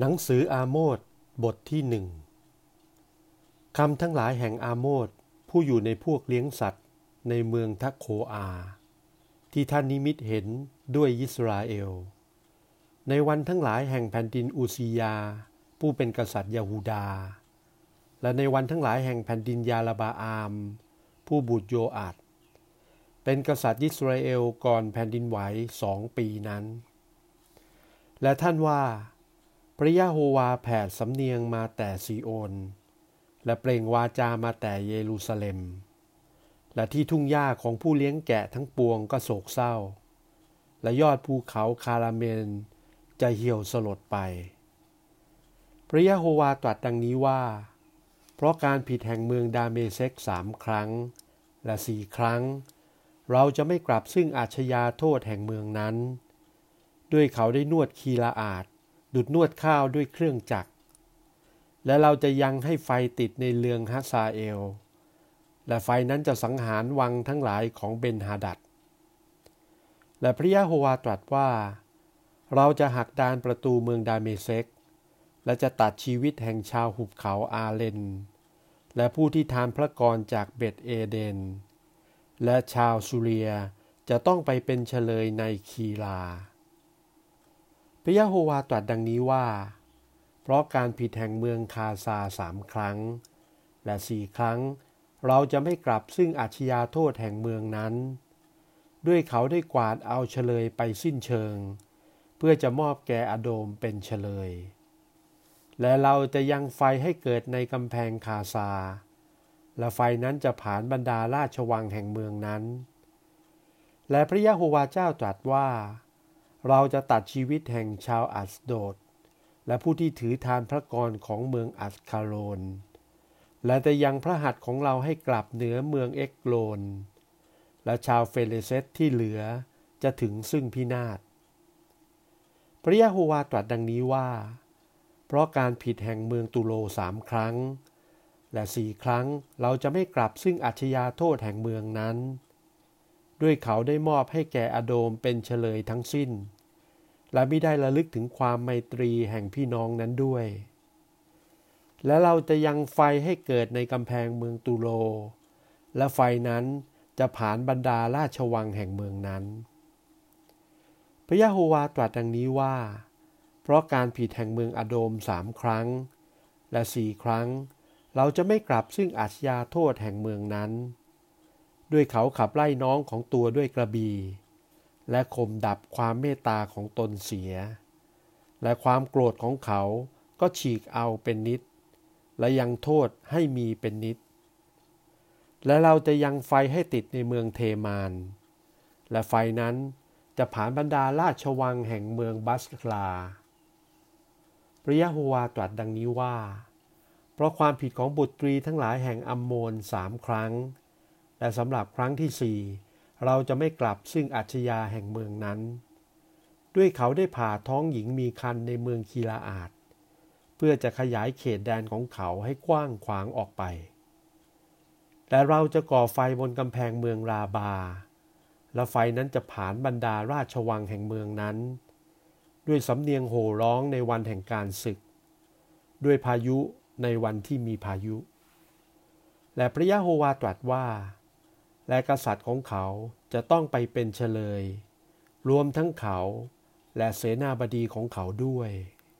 หนังสืออาโมดบทที่หนึ่งคำทั้งหลายแห่งอาโมดผู้อยู่ในพวกเลี้ยงสัตว์ในเมืองทักโคอา ที่ท่านนิมิตเห็นด้วยยิสราเอล ในวันทั้งหลายแห่งแผ่นดินอูซียา ผู้เป็นกษัตริย์ยาฮูดา และในวันทั้งหลายแห่งแผ่นดินยาลาบาอาม ผู้บุตรโยอาดเป็นกษัตริย์ยิสราเอลก่อนแผ่นดินไหวสองปีนั้น และท่านว่า พระยะโฮวาแผดสำเนียงมาแต่ซีโอน และเปล่งวาจามาแต่เยรูซาเล็ม และที่ทุ่งหญ้าของผู้เลี้ยงแกะทั้งปวงก็โศกเศร้า และยอดภูเขาคาระเมลจะเหี่ยวสลดไป พระยะโฮวาตรัสดังนี้ว่า เพราะการผิดแห่งเมืองดาเมเซกสามครั้ง และสี่ครั้ง เราจะไม่กลับซึ่งอาชญาโทษแห่งเมืองนั้น ด้วยเขาได้นวดคีลาอาด ดุดนวดข้าวด้วยเครื่องจักร และเราจะยังให้ไฟติดในเรืองฮัซาเอล และไฟนั้นจะสังหารวังทั้งหลายของเบนฮาดัด และพระยะโฮวาตรัสว่า เราจะหักดานประตูเมืองดาเมเซก และจะตัดชีวิตแห่งชาวหุบเขาอาเลน และผู้ที่ทานพระกรจากเบตเอเดน และชาวซูเรียจะต้องไปเป็นเฉลยในคีลา ระยะโฮวาตรัสดังนี้ว่า เพราะการผิดแห่งเมืองคาซาสามครั้ง และสี่ครั้ง เราจะไม่กลับซึ่งอาชญาโทษแห่งเมืองนั้น ด้วยเขาได้กวาดเอาเฉลยไปสิ้นเชิง เพื่อจะมอบแก่อโดมเป็นเฉลย และเราจะยังไฟให้เกิดในกำแพงคาซา และไฟนั้นจะผ่านบรรดาราชวังแห่งเมืองนั้น และพระยะโฮวาเจ้าตรัสว่า เราจะตัดชีวิตแห่งชาวอัสโดด และผู้ที่ถือธารพระกรของเมืองอัสคาโลนและจะยังพระหัตถ์ของเราให้กลับเหนือเมืองเอ็กโรน และชาวเฟเลเซตที่เหลือจะถึงซึ่งพินาศ พระยะโฮวาตรัสดังนี้ว่า เพราะการผิดแห่งเมืองตุโลสามครั้ง และสี่ครั้งเราจะไม่กลับซึ่งอัชยาโทษแห่งเมืองนั้น ด้วยเขาได้มอบให้แก่อโดมเป็นเฉลยทั้งสิ้น และไม่ได้ระลึกถึงความไมตรีแห่งพี่น้องนั้นด้วย และเราจะยังไฟให้เกิดในกำแพงเมืองตูโรและไฟนั้นจะผ่านบรรดาราชวังแห่งเมืองนั้น พระยะโฮวาตรัสดังนี้ว่า เพราะการผิดแห่งเมืองอโดมสามครั้ง และสี่ครั้ง เราจะไม่กลับซึ่งอาชญาโทษแห่งเมืองนั้น ด้วยเขาขับไล่น้องของตัวด้วยกระบีและข่มดับความเมตตาของตนเสีย และความโกรธของเขาก็ฉีกเอาเป็นนิด และยังโทษให้มีเป็นนิด และเราจะยังไฟให้ติดในเมืองเทมาน และไฟนั้นจะผ่านบรรดาราชวังแห่งเมืองบัสคลาพระยะโฮวาตรัสดังนี้ว่า เพราะความผิดของบุตรีทั้งหลายแห่งอัมโมนสามครั้ง และสำหรับครั้งที่สี่เราจะไม่กลับซึ่งอัจฉยาแห่งเมืองนั้น ด้วยเขาได้ผ่าท้องหญิงมีคันในเมืองคีลาอาดเพื่อจะขยายเขตแดนของเขาให้กว้างขวางออกไป และเราจะก่อไฟบนกำแพงเมืองราบา และไฟนั้นจะผ่านบรรดาราชวังแห่งเมืองนั้น ด้วยสำเนียงโห่ร้องในวันแห่งการศึก ด้วยพายุในวันที่มีพายุ และพระยะโฮวาตรัสว่า และกษัตริย์ของเขาจะต้องไปเป็นเฉลย รวมทั้งเขาและเสนาบดีของเขาด้วย